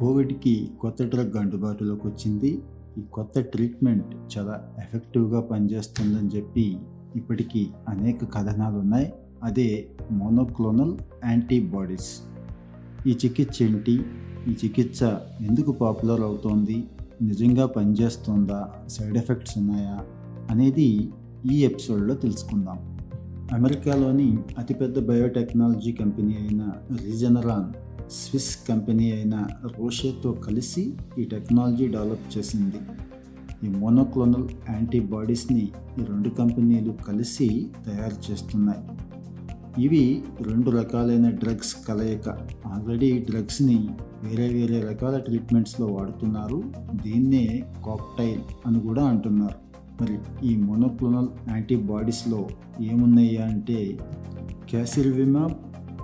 కోవిడ్కి కొత్త డ్రగ్ అందుబాటులోకి వచ్చింది. ఈ కొత్త ట్రీట్మెంట్ చాలా ఎఫెక్టివ్గా పనిచేస్తుందని చెప్పి ఇప్పటికీ అనేక కథనాలు ఉన్నాయి అదే మోనోక్లోనల్ యాంటీబాడీస్. ఈ చికిత్స ఏంటి? ఈ చికిత్స ఎందుకు పాపులర్ అవుతోంది? నిజంగా పనిచేస్తుందా? సైడ్ ఎఫెక్ట్స్ ఉన్నాయా? అనేది ఈ ఎపిసోడ్లో తెలుసుకుందాం. అమెరికాలోని అతిపెద్ద బయోటెక్నాలజీ కంపెనీ అయిన రీజనరాన్ స్విస్ కంపెనీ అయిన రోషేతో కలిసి ఈ టెక్నాలజీ డెవలప్ చేసింది. ఈ మోనోక్లోనల్ యాంటీబాడీస్ని ఈ రెండు కంపెనీలు కలిసి తయారు చేస్తున్నాయి. ఇవి రెండు రకాలైన డ్రగ్స్ కలయిక. ఆల్రెడీ డ్రగ్స్ని వేరే వేరే రకాల ట్రీట్మెంట్స్లో వాడుతున్నారు. దీన్నే కాక్టైల్ అని కూడా అంటున్నారు. మరి ఈ మోనోక్లోనల్ యాంటీబాడీస్లో ఏమున్నాయా అంటే క్యాసిల్విమాబ్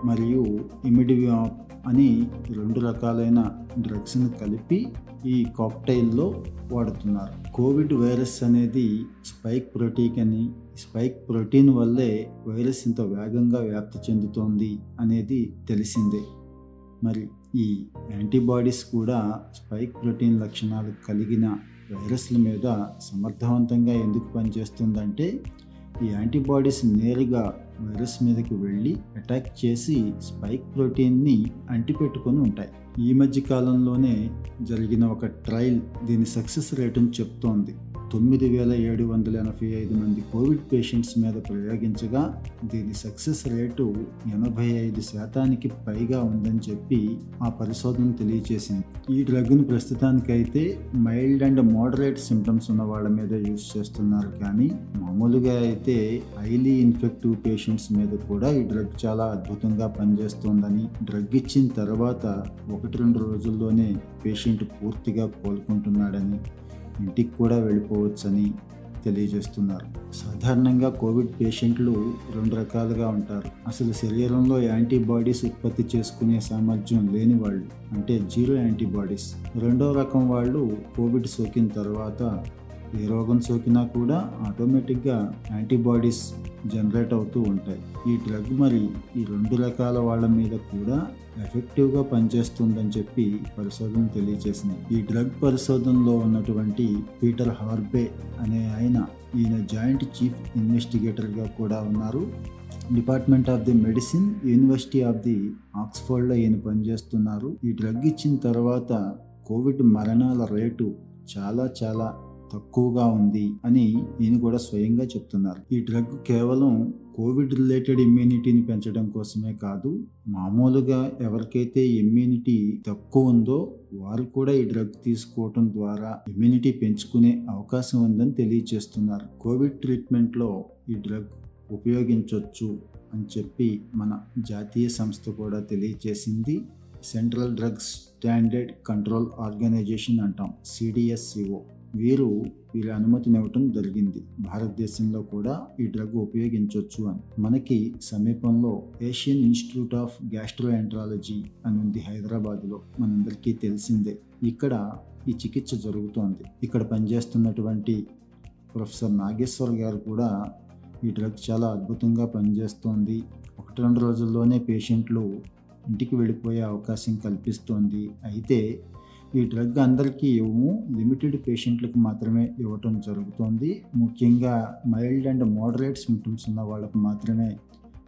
మరియు ఇమిడివిమాబ్ అని రెండు రకాలైన డ్రగ్స్ను కలిపి ఈ కాక్టైల్లో వాడుతున్నారు. కోవిడ్ వైరస్ అనేది స్పైక్ ప్రోటీన్ అని స్పైక్ ప్రోటీన్ వల్లే వైరస్ ఇంత వేగంగా వ్యాప్తి చెందుతోంది అనేది తెలిసిందే. మరి ఈ యాంటీబాడీస్ కూడా స్పైక్ ప్రోటీన్ లక్షణాలు కలిగిన వైరస్ల మీద సమర్థవంతంగా ఎందుకు పనిచేస్తుందంటే ఈ యాంటీబాడీస్ నేరుగా వైరస్ మీదకి వెళ్ళి అటాక్ చేసి స్పైక్ ప్రోటీన్ని అంటిపెట్టుకొని ఉంటాయి. ఈ మధ్య కాలంలోనే జరిగిన ఒక ట్రయల్ దీని సక్సెస్ రేటును చెప్తోంది. తొమ్మిది వేల ఏడు వందల ఎనభై ఐదు మంది కోవిడ్ పేషెంట్స్ మీద ప్రయోగించగా దీని సక్సెస్ రేటు ఎనభై ఐదు శాతానికి పైగా ఉందని చెప్పి ఆ పరిశోధన తెలియజేసింది. ఈ డ్రగ్ను ప్రస్తుతానికైతే మైల్డ్ అండ్ మోడరేట్ సిమ్టమ్స్ ఉన్న వాళ్ళ మీద యూజ్ చేస్తున్నారు. కానీ మామూలుగా అయితే హైలీ ఇన్ఫెక్టివ్ పేషెంట్స్ మీద కూడా ఈ డ్రగ్ చాలా అద్భుతంగా పనిచేస్తోందని డ్రగ్ ఇచ్చిన తర్వాత ఒకటి రెండు రోజుల్లోనే పేషెంట్ పూర్తిగా కోలుకుంటున్నాడని ఇంటికి కూడా వెళ్ళిపోవచ్చని తెలియజేస్తున్నారు. సాధారణంగా కోవిడ్ పేషెంట్లు రెండు రకాలుగా ఉంటారు. అసలు శరీరంలో యాంటీబాడీస్ ఉత్పత్తి చేసుకునే సామర్థ్యం లేని వాళ్ళు అంటే జీరో యాంటీబాడీస్. రెండో రకం వాళ్ళు కోవిడ్ సోకిన తర్వాత ఏ రోగం సోకినా కూడా ఆటోమేటిక్గా యాంటీబాడీస్ జనరేట్ అవుతూ ఉంటాయి. ఈ డ్రగ్ మరి ఈ రెండు రకాల వాళ్ళ మీద కూడా ఎఫెక్టివ్గా పనిచేస్తుందని చెప్పి పరిశోధన తెలియజేసింది ఈ డ్రగ్ పరిశోధనలో ఉన్నటువంటి పీటర్ హార్బే అనే ఆయన ఈయన జాయింట్ చీఫ్ ఇన్వెస్టిగేటర్గా కూడా ఉన్నారు. Department of the medicine university of the ఆక్స్ఫర్డ్లో ఈయన పనిచేస్తున్నారు. ఈ డ్రగ్ ఇచ్చిన తర్వాత కోవిడ్ మరణాల రేటు చాలా చాలా తక్కువగా ఉంది అని ఈయన కూడా స్వయంగా చెప్తున్నారు. ఈ డ్రగ్ కేవలం కోవిడ్ రిలేటెడ్ ఇమ్యూనిటీని పెంచడం కోసమే కాదు మామూలుగా ఎవరికైతే ఇమ్యూనిటీ తక్కువ ఉందో వారు కూడా ఈ డ్రగ్ తీసుకోవటం ద్వారా ఇమ్యూనిటీ పెంచుకునే అవకాశం ఉందని తెలియజేస్తున్నారు. కోవిడ్ ట్రీట్మెంట్లో ఈ డ్రగ్ ఉపయోగించవచ్చు అని చెప్పి మన జాతీయ సంస్థ కూడా తెలియజేసింది. Central drugs standard control organisation అంటాం సిడిఎస్సిఓ. వీరు వీరి అనుమతినివ్వటం జరిగింది. భారతదేశంలో కూడా ఈ డ్రగ్ ఉపయోగించవచ్చు అని. మనకి సమీపంలో Asian institute of gastroenterology అని ఉంది హైదరాబాద్లో. మనందరికీ తెలిసిందే. ఇక్కడ ఈ చికిత్స జరుగుతోంది. ఇక్కడ పనిచేస్తున్నటువంటి ప్రొఫెసర్ నాగేశ్వర్ గారు కూడా ఈ డ్రగ్ చాలా అద్భుతంగా పనిచేస్తోంది. ఒకటి రెండు రోజుల్లోనే పేషెంట్లు ఇంటికి వెళ్ళిపోయే అవకాశం కల్పిస్తోంది. అయితే ఈ డ్రగ్ అందరికీ ఇవ్వము. లిమిటెడ్ పేషెంట్లకు మాత్రమే ఇవ్వటం జరుగుతోంది. ముఖ్యంగా మైల్డ్ అండ్ మోడరేట్ సిమ్టమ్స్ ఉన్న వాళ్ళకు మాత్రమే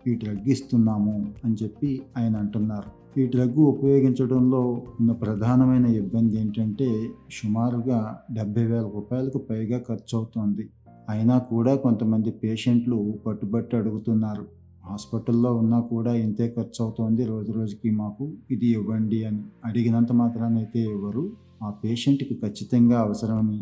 ఈ డ్రగ్ ఇస్తున్నాము అని చెప్పి ఆయన అంటున్నారు. ఈ డ్రగ్ ఉపయోగించడంలో ఉన్న ప్రధానమైన ఇబ్బంది ఏంటంటే సుమారుగా డెబ్బై వేల రూపాయలకు పైగా ఖర్చు అవుతుంది అయినా కూడా కొంతమంది పేషెంట్లు పట్టుబట్టి అడుగుతున్నారు. హాస్పిటల్లో ఉన్నా కూడా ఇంతే ఖర్చు అవుతోంది రోజు రోజుకి మాకు. ఇది ఇవ్వండి అని అడిగినంత మాత్రానైతే ఇవ్వరు ఆ పేషెంట్కి ఖచ్చితంగా అవసరమని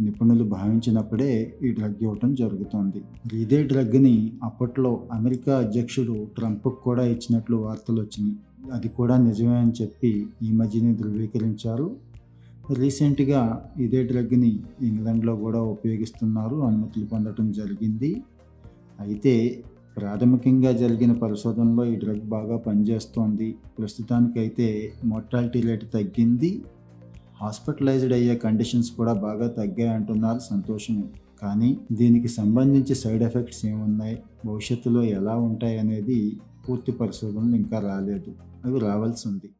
నిపుణులు భావించినప్పుడే ఈ డ్రగ్ ఇవ్వటం జరుగుతుంది. ఇదే డ్రగ్ని అప్పట్లో అమెరికా అధ్యక్షుడు ట్రంప్కి కూడా ఇచ్చినట్లు వార్తలు వచ్చినాయి. అది కూడా నిజమే అని చెప్పి ఈ మధ్యనే ధృవీకరించారు. రీసెంట్గా ఇదే డ్రగ్ని ఇంగ్లాండ్లో కూడా ఉపయోగిస్తున్నారు అనుమతులు పొందడం జరిగింది. అయితే ప్రాథమికంగా జరిగిన పరిశోధనలో ఈ డ్రగ్ బాగా పనిచేస్తోంది. ప్రస్తుతానికైతే మోర్టాలిటీ రేటు తగ్గింది. హాస్పిటలైజ్డ్ అయ్యే కండిషన్స్ కూడా బాగా తగ్గాయి అంటున్నారు సంతోషం కానీ దీనికి సంబంధించి సైడ్ ఎఫెక్ట్స్ ఏమున్నాయి? భవిష్యత్తులో ఎలా ఉంటాయి అనేది పూర్తి పరిశోధనలు ఇంకా రాలేదు. అవి రావాల్సి ఉంది.